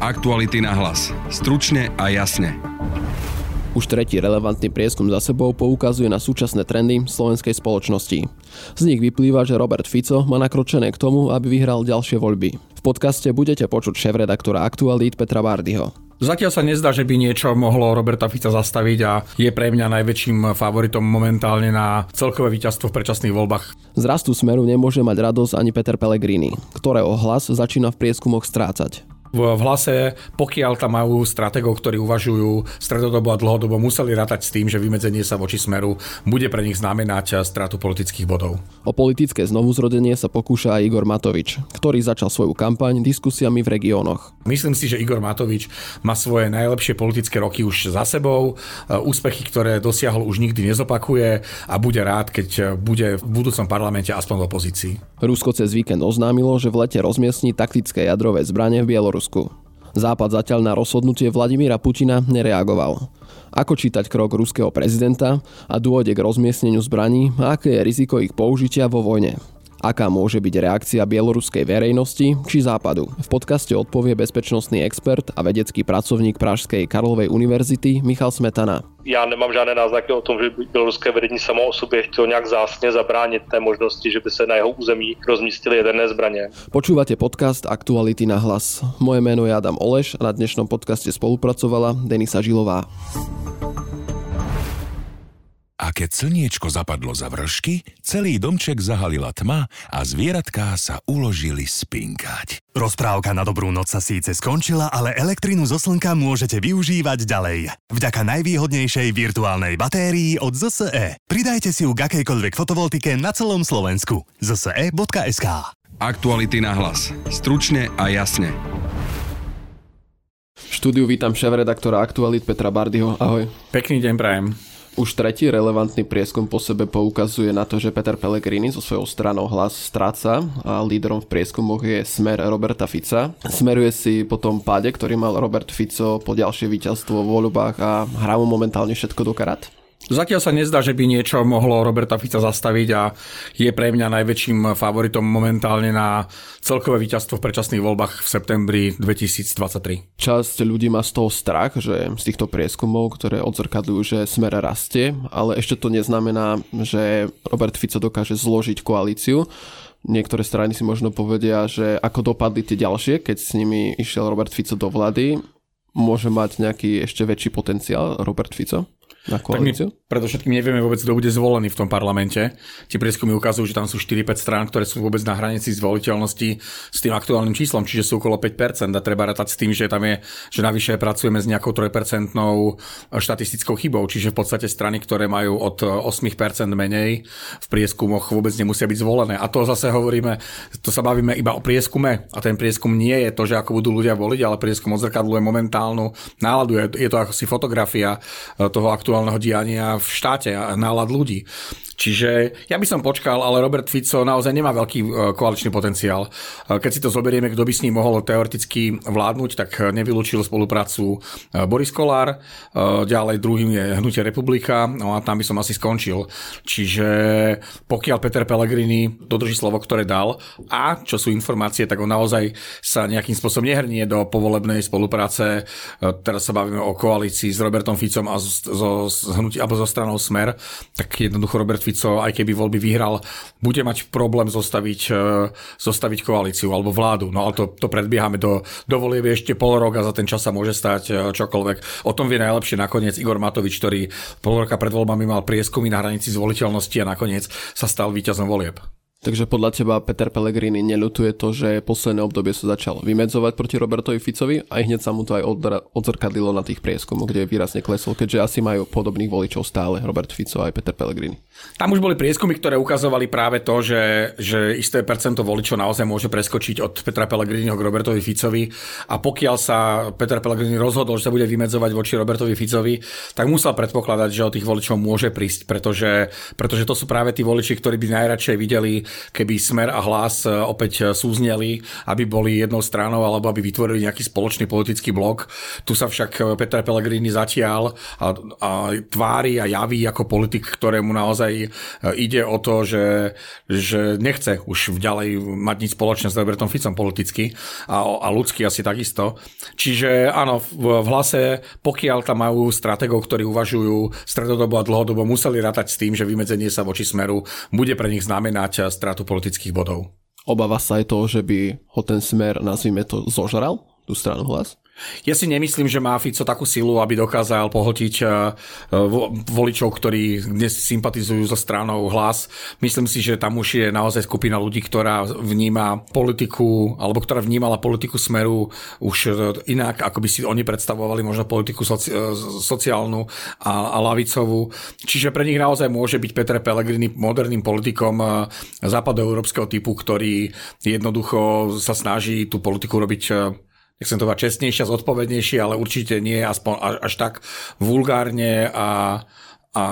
Aktuality na hlas. Stručne a jasne. Už tretí relevantný prieskum za sebou poukazuje na súčasné trendy slovenskej spoločnosti. Z nich vyplýva, že Robert Fico má nakročené k tomu, aby vyhral ďalšie voľby. V podcaste budete počuť šéf-redaktora Aktualít Petra Bardyho. Zatiaľ sa nezdá, že by niečo mohlo Roberta Fica zastaviť a je pre mňa najväčším favoritom momentálne na celkové víťazstvo v predčasných voľbách. Z rastu smeru nemôže mať radosť ani Peter Pellegrini, ktorého hlas začína v prieskumoch strácať v hlase, pokiaľ tam majú strategov, ktorí uvažujú stredodobo a dlhodobo, museli rátať s tým, že vymedzenie sa voči smeru bude pre nich znamenať stratu politických bodov. O politické znovuzrodenie sa pokúša aj Igor Matovič, ktorý začal svoju kampaň diskusiami v regiónoch. Myslím si, že Igor Matovič má svoje najlepšie politické roky už za sebou, úspechy, ktoré dosiahol už nikdy nezopakuje a bude rád, keď bude v budúcom parlamente aspoň v opozícii. Rusko cez víkend oznámilo, že v lete rozmiestní taktické jadrové zbranie v Bielorusku Bielorusku. Západ zatiaľ na rozhodnutie Vladimíra Putina nereagoval. Ako čítať krok ruského prezidenta a dôjde k rozmiestneniu zbraní a aké je riziko ich použitia vo vojne? Aká môže byť reakcia bieloruskej verejnosti či západu? V podcaste odpovie bezpečnostný expert a vedecký pracovník Pražskej Karlovej univerzity Michal Smetana. Já nemám žádné náznaky o tom, že by běloruské vedení samo o sobě chtělo nějak zásně zabránit té možnosti, že by se na jeho území rozmístili jaderné zbraně. Počúvate podcast Aktuality na hlas. Moje meno je Adam Oleš a na dnešnom podcaste spolupracovala Denisa Žilová. A keď slniečko zapadlo za vršky, celý domček zahalila tma a zvieratká sa uložili spinkať. Rozprávka na dobrú noc sa síce skončila, ale elektrinu zo slnka môžete využívať ďalej. Vďaka najvýhodnejšej virtuálnej batérii od ZSE. Pridajte si ju k akejkoľvek fotovoltike na celom Slovensku. zse.sk Aktuality na hlas. Stručne a jasne. V štúdiu vítam šéf-redaktora Aktualit Petra Bardyho. Ahoj. Pekný deň prajem. Už tretí relevantný prieskum po sebe poukazuje na to, že Peter Pellegrini so svojou stranou hlas stráca a lídrom v prieskumoch je smer Roberta Fica. Smeruje si po tom páde, ktorý mal Robert Fico po ďalšie víťazstvo v voľbách a hrá mu momentálne všetko do karát? Zatiaľ sa nezdá, že by niečo mohlo Roberta Fica zastaviť a je pre mňa najväčším favoritom momentálne na celkové víťazstvo v predčasných voľbách v septembri 2023. Časť ľudí má z toho strach, že z týchto prieskumov, ktoré odzrkadľujú, že smer rastie, ale ešte to neznamená, že Robert Fico dokáže zložiť koalíciu. Niektoré strany si možno povedia, že ako dopadli tie ďalšie, keď s nimi išiel Robert Fico do vlády, môže mať nejaký ešte väčší potenciál Robert Fico? Na koalíciu? Tak my predovšetkým nevieme vôbec, kto bude zvolený v tom parlamente. Tie prieskumy ukazujú, že tam sú 4-5 strán, ktoré sú vôbec na hranici zvoliteľnosti s tým aktuálnym číslom, čiže sú okolo 5% a treba rátať s tým, že tam je, že navyše pracujeme s nejakou 3% štatistickou chybou, čiže v podstate strany, ktoré majú od 8% menej v prieskumoch vôbec nemusia byť zvolené. A to zase hovoríme, to sa bavíme iba o prieskume a ten prieskum nie je to, že ako budú ľudia voliť, ale prieskum odzrkadluje momentálnu náladu. Je, to ako si fotografia toho aktuálneho aktuálneho diania v štáte a nálad ľudí. Čiže ja by som počkal, ale Robert Fico naozaj nemá veľký e, koaličný potenciál. E, keď si to zoberieme, kto by s ním mohol teoreticky vládnuť, tak nevylúčil spoluprácu e, Boris Kolár, ďalej druhým je Hnutie republika, no a tam by som asi skončil. Čiže pokiaľ Peter Pellegrini dodrží slovo, ktoré dal a čo sú informácie, tak on naozaj sa nejakým spôsobom nehrnie do povolebnej spolupráce. Teraz sa bavíme o koalícii s Robertom Ficom a zo, zo, alebo zo stranou Smer, tak jednoducho Robert Fico, aj keby voľby vyhral, bude mať problém zostaviť, e, zostaviť koalíciu alebo vládu. No ale to, to predbiehame do, do volieb ešte pol rok a za ten čas sa môže stať e, čokoľvek. O tom vie najlepšie nakoniec Igor Matovič, ktorý pol roka pred voľbami mal prieskumy na hranici zvoliteľnosti a nakoniec sa stal víťazom volieb. Takže podľa teba Peter Pellegrini nelutuje to, že posledné obdobie sa začal vymedzovať proti Robertovi Ficovi a hneď sa mu to aj odzrkadlilo na tých prieskumoch, kde výrazne klesol, keďže asi majú podobných voličov stále Robert Fico a aj Peter Pellegrini. Tam už boli prieskumy, ktoré ukazovali práve to, že, že isté percento voličov naozaj môže preskočiť od Petra Pellegriniho k Robertovi Ficovi a pokiaľ sa Peter Pellegrini rozhodol, že sa bude vymedzovať voči Robertovi Ficovi, tak musel predpokladať, že od tých voličov môže prísť, pretože, pretože to sú práve tí voliči, ktorí by najradšej videli keby Smer a Hlas opäť súzneli, aby boli jednou stranou alebo aby vytvorili nejaký spoločný politický blok. Tu sa však Peter Pellegrini zatiaľ a, a tvári a javí ako politik, ktorému naozaj ide o to, že, že nechce už ďalej mať nič spoločné s Robertom Ficom politicky a, a ľudsky asi takisto. Čiže áno, v, v hlase, pokiaľ tam majú strategov, ktorí uvažujú stredodobo a dlhodobo, museli rátať s tým, že vymedzenie sa voči smeru bude pre nich znamenať stratu politických bodov. Obáva sa aj toho, že by ho ten smer, nazvime to, zožral, tú stranu hlas? Ja si nemyslím, že má Fico takú silu, aby dokázal pohltiť eh, voličov, ktorí dnes sympatizujú so stranou hlas. Myslím si, že tam už je naozaj skupina ľudí, ktorá vníma politiku, alebo ktorá vnímala politiku smeru už eh, inak, ako by si oni predstavovali možno politiku soci, eh, sociálnu a, a lavicovú. Čiže pre nich naozaj môže byť Peter Pellegrini moderným politikom západoeurópskeho typu, ktorý jednoducho sa snaží tú politiku robiť nechcem to povedať čestnejšie, zodpovednejšie, ale určite nie aspoň až, tak vulgárne a, a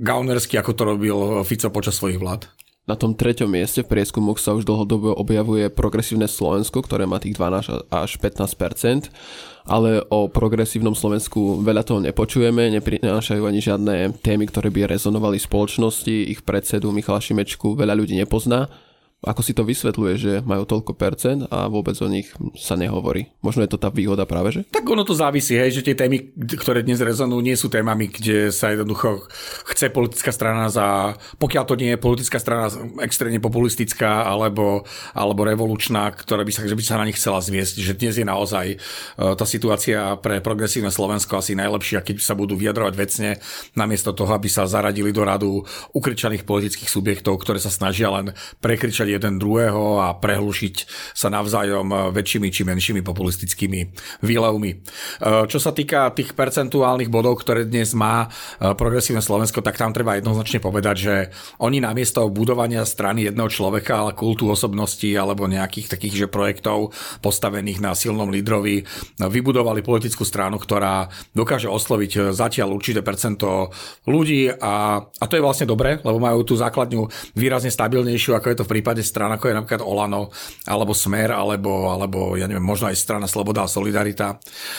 gaunersky, ako to robil Fico počas svojich vlád. Na tom treťom mieste v prieskumoch sa už dlhodobo objavuje progresívne Slovensko, ktoré má tých 12 až 15% ale o progresívnom Slovensku veľa toho nepočujeme, neprinášajú ani žiadne témy, ktoré by rezonovali spoločnosti, ich predsedu Michala Šimečku veľa ľudí nepozná ako si to vysvetľuje, že majú toľko percent a vôbec o nich sa nehovorí? Možno je to tá výhoda práve, že? Tak ono to závisí, hej, že tie témy, ktoré dnes rezonujú, nie sú témami, kde sa jednoducho chce politická strana za, pokiaľ to nie je politická strana extrémne populistická alebo, alebo revolučná, ktorá by sa, že by sa na nich chcela zviesť, že dnes je naozaj e, tá situácia pre progresívne Slovensko asi najlepšia, keď sa budú vyjadrovať vecne, namiesto toho, aby sa zaradili do radu ukričaných politických subjektov, ktoré sa snažia len prekričať jeden druhého a prehlušiť sa navzájom väčšími či menšími populistickými výlevmi. E, čo sa týka tých percentuálnych bodov, ktoré dnes má e, progresívne Slovensko, tak tam treba jednoznačne povedať, že oni namiesto budovania strany jedného človeka, ale kultu osobnosti alebo nejakých takých že projektov postavených na silnom lídrovi, vybudovali politickú stranu, ktorá dokáže osloviť zatiaľ určité percento ľudí a, a to je vlastne dobre, lebo majú tú základňu výrazne stabilnejšiu, ako je to v prípade prípade strana, ako je napríklad Olano, alebo Smer, alebo, alebo ja neviem, možno aj strana Sloboda a Solidarita,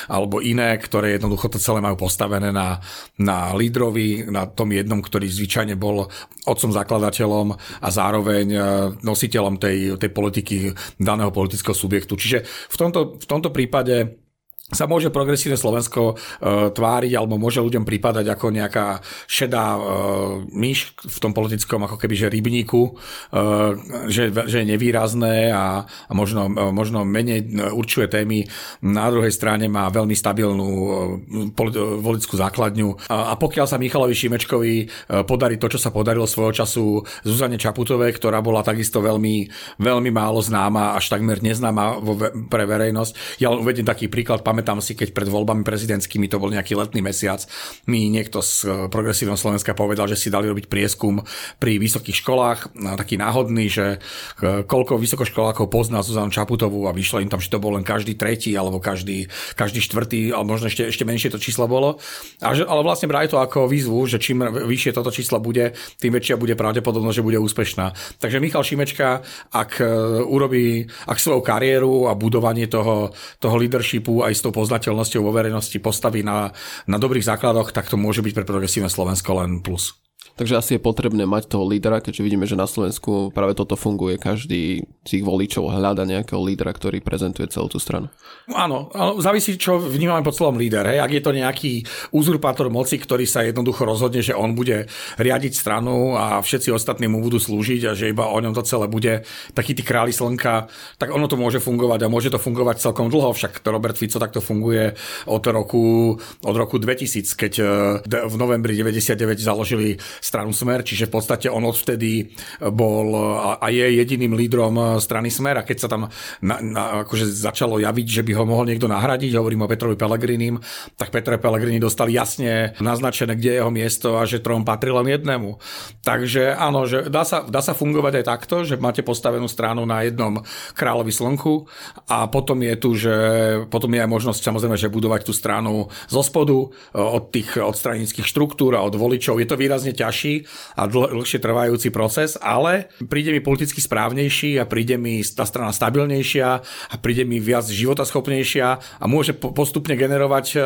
alebo iné, ktoré jednoducho to celé majú postavené na, na lídrovi, na tom jednom, ktorý zvyčajne bol otcom zakladateľom a zároveň e, nositeľom tej, tej politiky daného politického subjektu. Čiže v tomto, v tomto prípade sa môže progresívne Slovensko uh, tváriť alebo môže ľuďom prípadať ako nejaká šedá uh, myš v tom politickom ako keby že rybníku, uh, že, že je nevýrazné a, a možno, uh, možno menej určuje témy. Na druhej strane má veľmi stabilnú uh, politickú základňu. A, a pokiaľ sa Michalovi Šimečkovi uh, podarí to, čo sa podarilo svojho času Zuzane Čaputovej, ktorá bola takisto veľmi, veľmi málo známa, až takmer neznáma vo, pre verejnosť. Ja len uvediem taký príklad, pamätám pamätám si, keď pred voľbami prezidentskými, to bol nejaký letný mesiac, mi niekto z eh, progresívneho Slovenska povedal, že si dali robiť prieskum pri vysokých školách, taký náhodný, že eh, koľko vysokoškolákov pozná Zuzanu Čaputovú a vyšlo im tam, že to bol len každý tretí alebo každý, každý štvrtý, alebo možno ešte, ešte menšie to číslo bolo. A že, ale vlastne brali to ako výzvu, že čím vyššie toto číslo bude, tým väčšia bude pravdepodobnosť, že bude úspešná. Takže Michal Šimečka, ak eh, urobí, ak svoju kariéru a budovanie toho, toho leadershipu aj s tou tou poznateľnosťou vo verejnosti postaví na, na dobrých základoch, tak to môže byť pre progresívne Slovensko len plus. Takže asi je potrebné mať toho lídra, keďže vidíme, že na Slovensku práve toto funguje. Každý z ich voličov hľada nejakého lídra, ktorý prezentuje celú tú stranu. Áno, ale závisí, čo vnímame pod slovom líder. Hej? Ak je to nejaký uzurpátor moci, ktorý sa jednoducho rozhodne, že on bude riadiť stranu a všetci ostatní mu budú slúžiť a že iba o ňom to celé bude taký tí králi slnka, tak ono to môže fungovať a môže to fungovať celkom dlho. Však Robert Fico takto funguje od roku, od roku 2000, keď eh, v novembri 99 založili stranu Smer, čiže v podstate on odvtedy bol a je jediným lídrom strany Smer a keď sa tam na, na, akože začalo javiť, že by ho mohol niekto nahradiť, hovorím o Petrovi Pellegrinim, tak Petre Pellegrini dostal jasne naznačené, kde je jeho miesto a že trom patrí len jednému. Takže áno, že dá sa, dá sa fungovať aj takto, že máte postavenú stranu na jednom kráľovi slnku a potom je tu, že potom je aj možnosť samozrejme, že budovať tú stranu zo spodu od tých od stranických štruktúr a od voličov. Je to výrazne ťažšie ťažší a dl- dlhšie trvajúci proces, ale príde mi politicky správnejší a príde mi tá strana stabilnejšia a príde mi viac životaschopnejšia a môže postupne generovať e,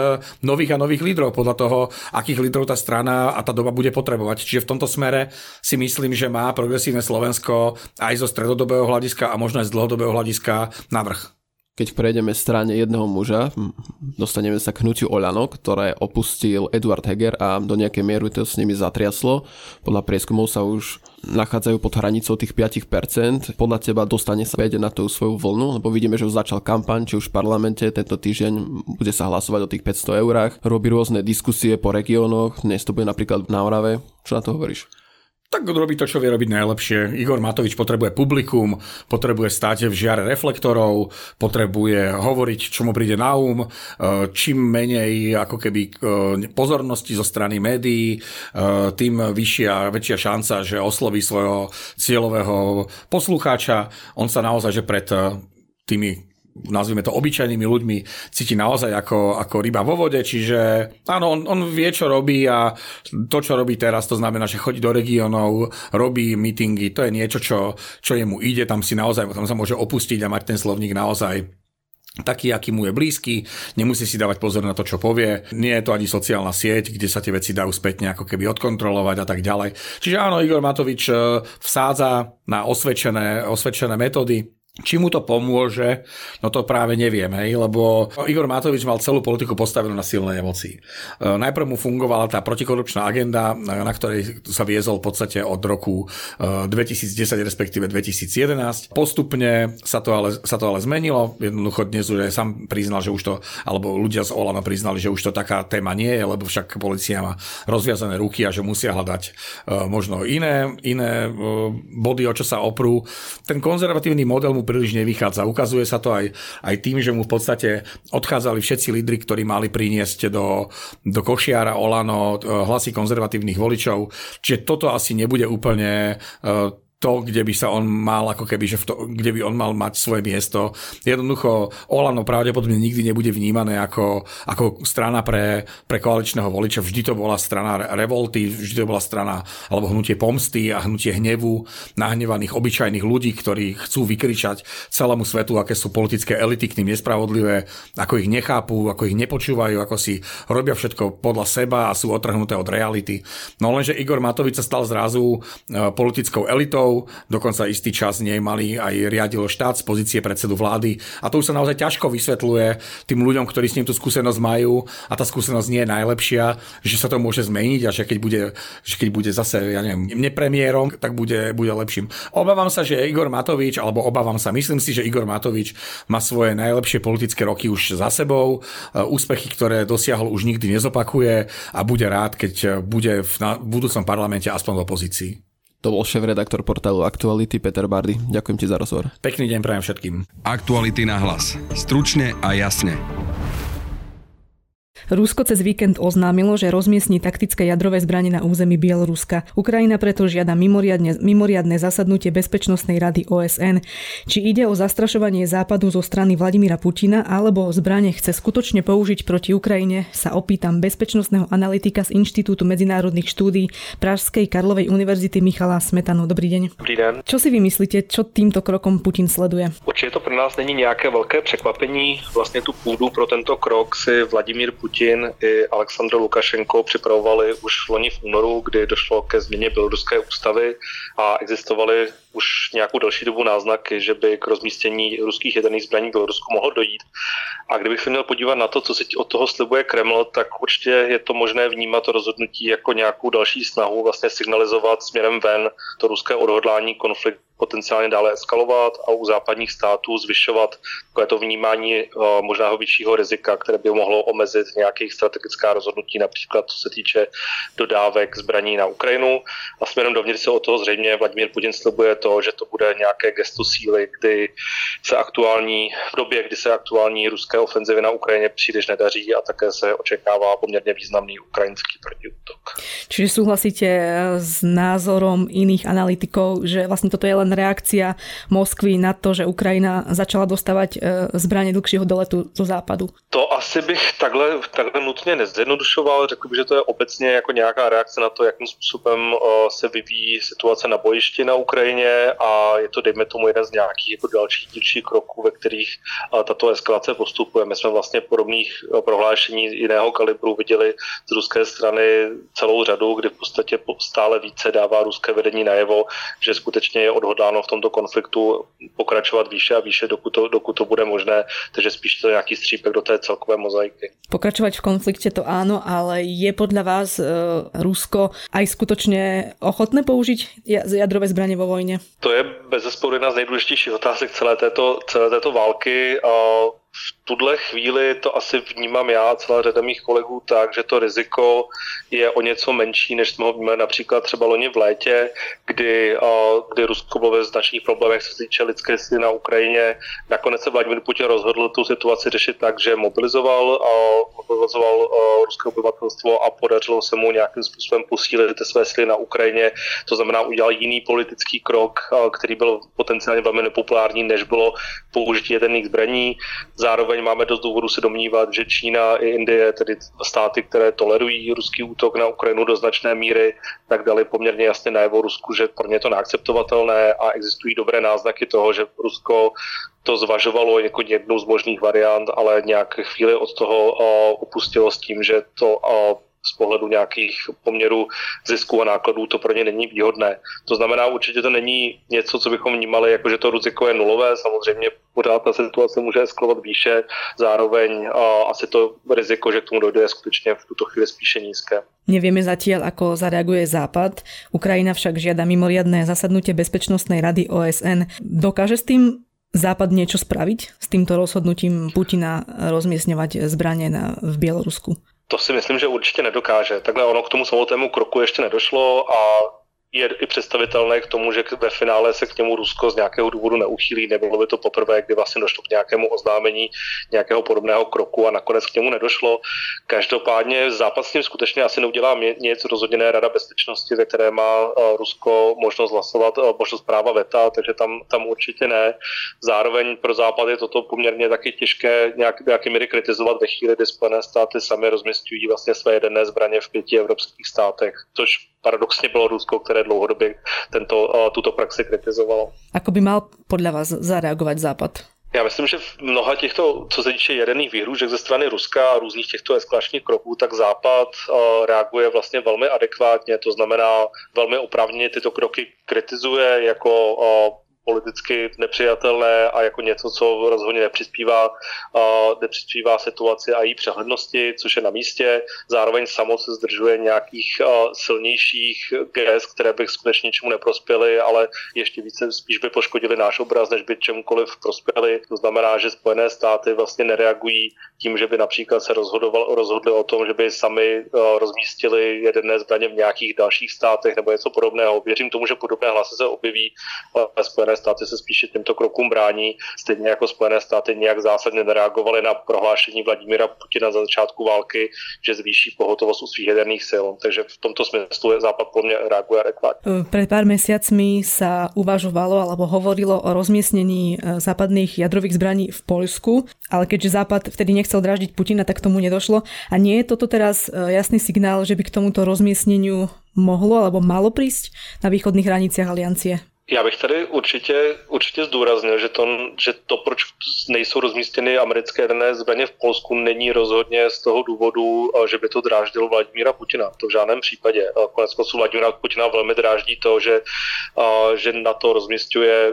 nových a nových lídrov podľa toho, akých lídrov tá strana a tá doba bude potrebovať. Čiže v tomto smere si myslím, že má progresívne Slovensko aj zo stredodobého hľadiska a možno aj z dlhodobého hľadiska navrh keď prejdeme strane jedného muža, dostaneme sa k hnutiu Oľano, ktoré opustil Eduard Heger a do nejakej miery to s nimi zatriaslo. Podľa prieskumov sa už nachádzajú pod hranicou tých 5%. Podľa teba dostane sa na tú svoju vlnu, lebo vidíme, že už začal kampaň, či už v parlamente tento týždeň bude sa hlasovať o tých 500 eurách, robí rôzne diskusie po regiónoch, dnes to bude napríklad na Orave. Čo na to hovoríš? Tak robí to, čo vie robiť najlepšie. Igor Matovič potrebuje publikum, potrebuje stáť v žiare reflektorov, potrebuje hovoriť, čo mu príde na um, čím menej ako keby e, pozornosti zo strany médií, e, tým vyššia, väčšia šanca, že osloví svojho cieľového poslucháča. On sa naozaj, že pred tými nazvime to obyčajnými ľuďmi, cíti naozaj ako, ako ryba vo vode, čiže áno, on, on vie, čo robí a to, čo robí teraz, to znamená, že chodí do regiónov, robí meetingy, to je niečo, čo, čo jemu ide, tam si naozaj, tam sa môže opustiť a mať ten slovník naozaj taký, aký mu je blízky, nemusí si dávať pozor na to, čo povie. Nie je to ani sociálna sieť, kde sa tie veci dajú spätne ako keby odkontrolovať a tak ďalej. Čiže áno, Igor Matovič eh, vsádza na osvedčené, osvedčené metódy, či mu to pomôže, no to práve neviem, hej, lebo Igor Matovič mal celú politiku postavenú na silnej emocii. E, najprv mu fungovala tá protikorupčná agenda, na ktorej sa viezol v podstate od roku 2010, e, respektíve 2011. Postupne sa to ale, sa to ale zmenilo. Jednoducho dnes už sám priznal, že už to, alebo ľudia z Olano priznali, že už to taká téma nie je, lebo však policia má rozviazané ruky a že musia hľadať e, možno iné, iné body, o čo sa oprú. Ten konzervatívny model mu príliš nevychádza. Ukazuje sa to aj, aj tým, že mu v podstate odchádzali všetci lídry, ktorí mali priniesť do, do košiara Olano hlasy konzervatívnych voličov. Čiže toto asi nebude úplne uh, to, kde by sa on mal, ako keby, že v to, kde by on mal mať svoje miesto. Jednoducho Olano pravdepodobne nikdy nebude vnímané ako, ako strana pre, pre koaličného voliča. Vždy to bola strana revolty, vždy to bola strana alebo hnutie pomsty a hnutie hnevu nahnevaných obyčajných ľudí, ktorí chcú vykričať celému svetu, aké sú politické elity k ním nespravodlivé, ako ich nechápu, ako ich nepočúvajú, ako si robia všetko podľa seba a sú otrhnuté od reality. No lenže Igor Matovič sa stal zrazu e, politickou elitou, dokonca istý čas nej mali aj riadil štát z pozície predsedu vlády a to už sa naozaj ťažko vysvetľuje tým ľuďom, ktorí s ním tú skúsenosť majú a tá skúsenosť nie je najlepšia, že sa to môže zmeniť a že keď bude, že keď bude zase, ja neviem, nepremiérom, tak bude, bude lepším. Obávam sa, že Igor Matovič, alebo obávam sa, myslím si, že Igor Matovič má svoje najlepšie politické roky už za sebou, úspechy, ktoré dosiahol už nikdy nezopakuje a bude rád, keď bude v budúcom parlamente aspoň v opozícii. To bol šéf-redaktor portálu Aktuality Peter Bardy. Ďakujem ti za rozhovor. Pekný deň prajem všetkým. Aktuality na hlas. Stručne a jasne. Rusko cez víkend oznámilo, že rozmiestni taktické jadrové zbranie na území Bieloruska. Ukrajina preto žiada mimoriadne, mimoriadne zasadnutie Bezpečnostnej rady OSN. Či ide o zastrašovanie západu zo strany Vladimíra Putina alebo zbranie chce skutočne použiť proti Ukrajine, sa opýtam bezpečnostného analytika z Inštitútu medzinárodných štúdí Pražskej Karlovej univerzity Michala Smetanu. Dobrý deň. Dobrý den. Čo si vy myslíte, čo týmto krokom Putin sleduje? Určitě to pro nás není nějaké velké překvapení. Vlastně tu půdu pro tento krok si Vladimír Putin Putin i Aleksandr Lukašenko připravovali už v loni v únoru, kdy došlo ke změně běloruské ústavy a existovaly už nějakou další dobu náznaky, že by k rozmístění ruských jaderných zbraní v Bělorusku mohlo dojít. A kdybych se měl podívat na to, co si od toho slibuje Kreml, tak určitě je to možné vnímat to rozhodnutí jako nějakou další snahu vlastně signalizovat směrem ven to ruské odhodlání konflikt potenciálně dále eskalovat a u západních států zvyšovat to vnímání eh, možného vyššího rizika, které by mohlo omezit nějakých strategická rozhodnutí, například co se týče dodávek zbraní na Ukrajinu. A směrem dovnitř se o toho zřejmě Vladimír Putin slibuje to, že to bude nějaké gesto síly, kdy se aktuální, v době, kdy se aktuální ruské ofenzivy na Ukrajině příliš nedaří a také se očekává poměrně významný ukrajinský protiútok. Čiže súhlasíte s názorom iných analytikov, že vlastne toto je len len reakcia Moskvy na to, že Ukrajina začala dostávať e, zbraně dlhšího doletu zo západu? To asi bych takhle, takhle nutně nezjednodušoval. Řekl bych, že to je obecně jako nějaká reakce na to, jakým způsobem se vyvíjí situace na bojišti na Ukrajině a je to, dejme tomu, jeden z nějakých jako dalších dílčích kroků, ve kterých tato eskalace postupuje. My jsme vlastně podobných prohlášení jiného kalibru viděli z ruské strany celou řadu, kdy v podstatě stále více dává ruské vedení najevo, že skutečně je odhodláno v tomto konfliktu pokračovat výše a výše, dokud to, dokud to bude možné, takže spíš to nějaký střípek do té celkové mozaiky. Pokračovať v konflikte to áno, ale je podľa vás e, Rusko aj skutočne ochotné použiť jadrové zbraně vo vojně? To je bez zesporu jedna z nejdůležitějších otázek celé této, celé této války. V tuhle chvíli to asi vnímám já, celá řada mých kolegů tak, že to riziko je o něco menší, než jsme ho vnímali například třeba loni v létě, kdy, kdy Rusko bylo ve značných problémech, co se týče lidské síly na Ukrajině. Nakonec se Vladimir Putin rozhodl tu situaci řešit tak, že mobilizoval, mobilizoval ruské obyvatelstvo a podařilo se mu nějakým způsobem posílit své síly na Ukrajině. To znamená, udělal jiný politický krok, který byl potenciálně velmi nepopulární, než bylo použití jaderných zbraní. Zároveň máme dost důvodu se domnívat, že Čína i Indie, tedy státy, které tolerují ruský útok na Ukrajinu do značné míry, tak dali poměrně jasně najevo Rusku, že pro ně to neakceptovatelné a existují dobré náznaky toho, že Rusko to zvažovalo jako jednu z možných variant, ale nějak chvíli od toho opustilo s tím, že to z pohledu nějakých poměrů zisku a nákladů to pro ně není výhodné. To znamená, určitě to není něco, co bychom vnímali, jako že to riziko je nulové. Samozřejmě pořád ta situace může eskalovat výše, zároveň a asi to riziko, že k tomu dojde, je skutečně v tuto chvíli spíše nízké. Nevieme zatiaľ, ako zareaguje Západ. Ukrajina však žiada mimoriadné zasadnutie Bezpečnostnej rady OSN. Dokáže s tým Západ niečo spraviť s týmto rozhodnutím Putina rozmiestňovať zbranie na, v Bielorusku? To si myslím, že určitě nedokáže. Takhle ono k tomu samotnému kroku ještě nedošlo a je i představitelné k tomu, že ve finále se k němu Rusko z nějakého důvodu neuchýlí. Nebylo by to poprvé, kdy vlastně došlo k nějakému oznámení nějakého podobného kroku a nakonec k němu nedošlo. Každopádně západ s ním skutečně asi neudělá nic. Rozhodně ne Rada bezpečnosti, ve které má eh, Rusko možnost hlasovat, eh, možnost práva veta, takže tam, tam určitě ne. Zároveň pro západ je toto poměrně taky těžké nějak, nějaký míry kritizovat ve chvíli, kdy Spojené státy sami rozměstňují vlastně své jedenné zbraně v pěti evropských státech, což paradoxně bylo Rusko, které dlouhodobě tento, tuto praxi kritizovalo. Ako by mal podle vás zareagovat Západ? Já myslím, že v mnoha těchto, co se týče jaderných výhrušek ze strany Ruska a různých těchto eskalačních kroků, tak Západ reaguje vlastně velmi adekvátně, to znamená velmi oprávněně tyto kroky kritizuje jako politicky nepřijatelné a jako něco, co rozhodně nepřispívá, uh, nepřispívá situaci a její přehlednosti, což je na místě. Zároveň samo se zdržuje nějakých uh, silnějších gest, které by skutečně ničemu neprospěly, ale ještě více spíš by poškodili náš obraz, než by čemukoliv prospěli. To znamená, že Spojené státy vlastně nereagují tím, že by například se rozhodoval, rozhodli o tom, že by sami uh, rozmístili jedené zbraně v nějakých dalších státech nebo něco podobného. Věřím tomu, že podobné hlasy se objeví ve Spojené státy se spíše těmto krokům brání, stejně jako Spojené státy nějak zásadně nereagovaly na prohlášení Vladimíra Putina za začátku války, že zvýší pohotovost u svých jaderných sil. Takže v tomto smyslu Západ po mne reaguje adekvátne. Pred pár mesiacmi sa uvažovalo alebo hovorilo o rozmiestnení e, západných jadrových zbraní v Poľsku, ale keďže Západ vtedy nechcel draždiť Putina, tak tomu nedošlo. A nie je toto teraz e, jasný signál, že by k tomuto rozmiestneniu mohlo alebo malo prísť na východných hraniciach aliancie? Já bych tady určitě, určitě zdůraznil, že to, že to, proč nejsou rozmístěny americké jaderné zbraně v Polsku, není rozhodně z toho důvodu, že by to dráždilo Vladimíra Putina. To v žádném případě. Konec konců Vladimíra Putina velmi dráždí to, že, že na to rozmístuje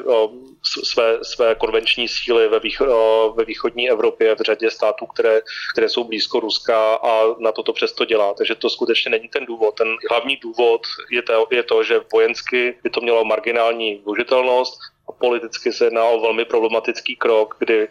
své, své konvenční síly ve, výcho, ve východní Evropě v řadě států, které, které jsou blízko Ruska a na to to přesto dělá. Takže to skutečně není ten důvod. Ten hlavní důvod je to, je to že vojensky by to mělo marginální využitelnost, a politicky se jedná o velmi problematický krok, kdy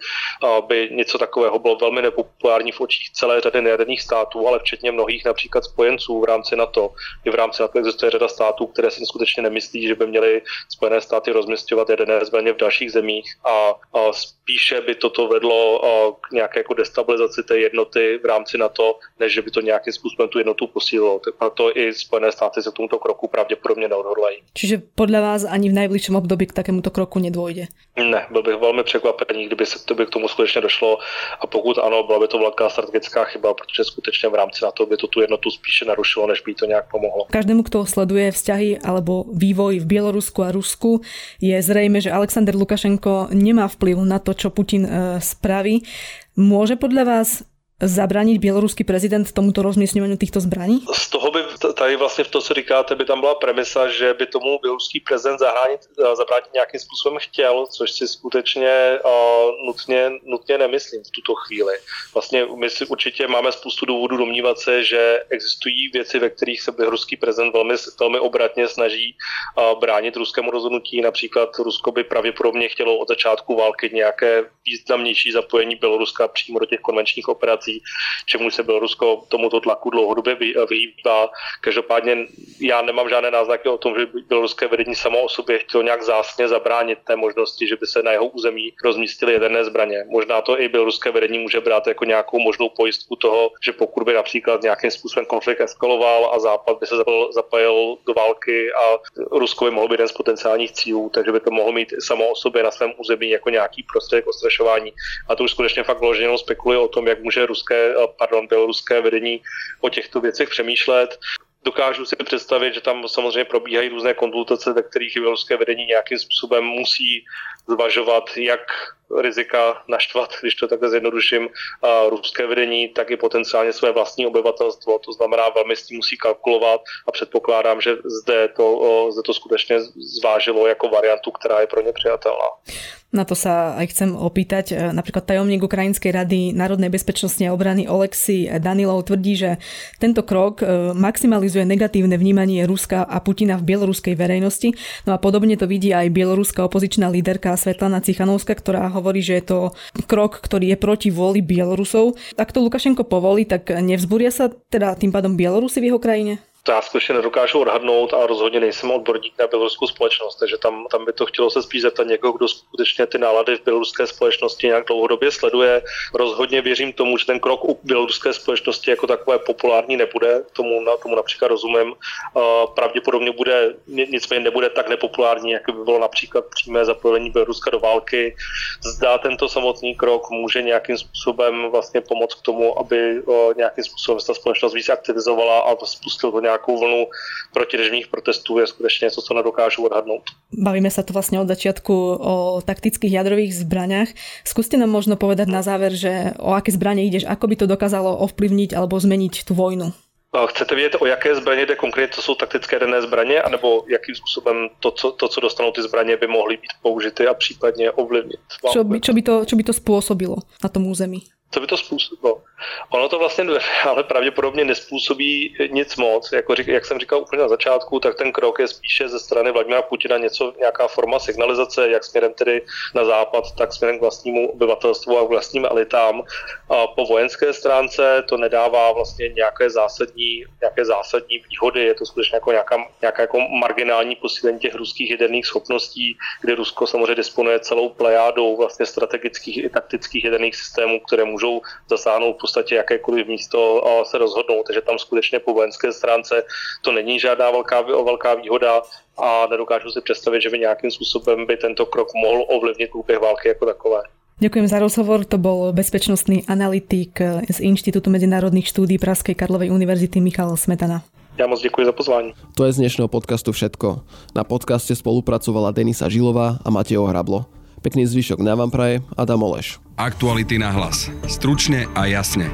by něco takového bylo velmi nepopulární v očích celé řady nejaderných států, ale včetně mnohých například spojenců v rámci NATO. I v rámci NATO existuje řada států, které si skutečně nemyslí, že by měly Spojené státy rozměstňovat jaderné zbraně v dalších zemích a, spíše by toto vedlo k nějaké jako destabilizaci té jednoty v rámci NATO, než že by to nějakým způsobem tu jednotu posílilo. to i Spojené státy se tomuto kroku pravděpodobně neodhodlají. Čiže podle vás ani v nejbližším období k takémuto kroku nedôjde? Ne, byl bych velmi překvapený, kdyby se to by k tomu skutečně došlo a pokud ano, byla by to velká strategická chyba, protože skutečně v rámci na to by to tu jednotu spíše narušilo, než by to nějak pomohlo. Každému, kto sleduje vzťahy alebo vývoj v Bielorusku a Rusku, je zrejme, že Alexander Lukašenko nemá vplyv na to, čo Putin e, spraví. Môže podľa vás zabránit běloruský prezident tomuto rozměstňování těchto zbraní? Z toho by tady vlastně v to, co říkáte, by tam byla premisa, že by tomu běloruský prezident zahránit, zabránit nějakým způsobem chtěl, což si skutečně uh, nutně, nutně nemyslím v tuto chvíli. Vlastně my si určitě máme spoustu důvodů domnívat se, že existují věci, ve kterých se běloruský prezident velmi, velmi obratně snaží uh, bránit ruskému rozhodnutí. Například Rusko by pravděpodobně chtělo od začátku války nějaké významnější zapojení Běloruska přímo do těch konvenčních operací věcí, čemu se Bělorusko tomuto tlaku dlouhodobě vyhýbá. Každopádně já nemám žádné náznaky o tom, že běloruské vedení samo o sobě chtělo nějak zásně zabránit té možnosti, že by se na jeho území rozmístily jaderné zbraně. Možná to i běloruské vedení může brát jako nějakou možnou pojistku toho, že pokud by například nějakým způsobem konflikt eskaloval a Západ by se zapojil do války a Rusko by mohlo být jeden z potenciálních cílů, takže by to mohlo mít samo o sobě na svém území jako nějaký prostředek ostrašování. A to už skutečně fakt vloženě spekuluje o tom, jak může Rusko ruské, eh, pardon, běloruské vedení o těchto věcech přemýšlet. Dokážu si představit, že tam samozřejmě probíhají různé konzultace, ve kterých běloruské vedení nějakým způsobem musí zvažovat, jak rizika naštvat, když to takhle zjednoduším, ruské vedení, tak i potenciálně své vlastní obyvatelstvo. To znamená, velmi s tím musí kalkulovat a předpokládám, že zde to, zde to skutečně zvážilo jako variantu, která je pro ně přijatelná. Na to sa aj chcem opýtať. E, napríklad tajomník Ukrajinskej rady národnej bezpečnosti a obrany Oleksi Danilov tvrdí, že tento krok e, maximalizuje negatívne vnímanie Ruska a Putina v bieloruskej verejnosti. No a podobne to vidí aj bieloruská opozičná líderka Svetlana Cichanovska, ktorá hovorí, že je to krok, ktorý je proti vôli Bielorusov. Ak to Lukašenko povolí, tak nevzburia sa teda tým pádom Bielorusi v jeho krajine? To já skutečně nedokážu odhadnout a rozhodně nejsem odborník na běloruskou společnost, takže tam, tam by to chtělo se spíš zeptat někoho, kdo skutečně ty nálady v běloruské společnosti nějak dlouhodobě sleduje. Rozhodně věřím tomu, že ten krok u běloruské společnosti jako takové populární nebude, tomu, na, tomu například rozumím. Pravděpodobně bude, nicméně nebude tak nepopulární, jak by bylo například přímé zapojení Běloruska do války. Zdá tento samotný krok může nějakým způsobem vlastně pomoct k tomu, aby nějakým způsobem ta společnost víc aktivizovala a spustil to nějakou vlnu protirežimních protestů je skutečně něco, co nedokážu odhadnout. Bavíme sa tu vlastne od začiatku o taktických jadrových zbraniach. Skúste nám možno povedať na záver, že o aké zbranie ideš, ako by to dokázalo ovplyvniť alebo zmeniť tú vojnu? Chcete vědět, o jaké zbraně jde konkrétně, co jsou taktické jaderné zbraně, anebo jakým způsobem to co, to, co dostanou ty zbraně, by mohly být použity a případně ovlivnit? Čo by, čo by, to, čo by to spôsobilo na tom území? Co by to způsobilo? Ono to vlastně ale pravděpodobně nespůsobí nic moc. Jako, jak jsem říkal úplně na začátku, tak ten krok je spíše ze strany Vladimira Putina něco, nějaká forma signalizace, jak směrem tedy na západ, tak směrem k vlastnímu obyvatelstvu a k vlastním elitám. A po vojenské stránce to nedává vlastně nějaké zásadní, nějaké zásadní výhody. Je to skutečně jako nějaká, nějaká jako marginální posílení těch ruských jaderných schopností, kde Rusko samozřejmě disponuje celou plejádou vlastně strategických i taktických jaderných systémů, které můžou zasáhnout podstatě jakékoliv místo se rozhodnou, takže tam skutečně po vojenské stránce to není žádná velká, velká výhoda a nedokážu si představit, že by nějakým způsobem by tento krok mohl ovlivnit průběh války jako takové. Ďakujem za rozhovor. To bol bezpečnostný analytik z Inštitútu medzinárodných štúdí Praskej Karlovej univerzity Michal Smetana. Ja moc ďakujem za pozvání. To je z dnešného podcastu všetko. Na podcaste spolupracovala Denisa Žilová a Matej Hrablo. Pekný zvyšok na vám praje Adam Oleš. Aktuality na hlas. Stručne a jasne.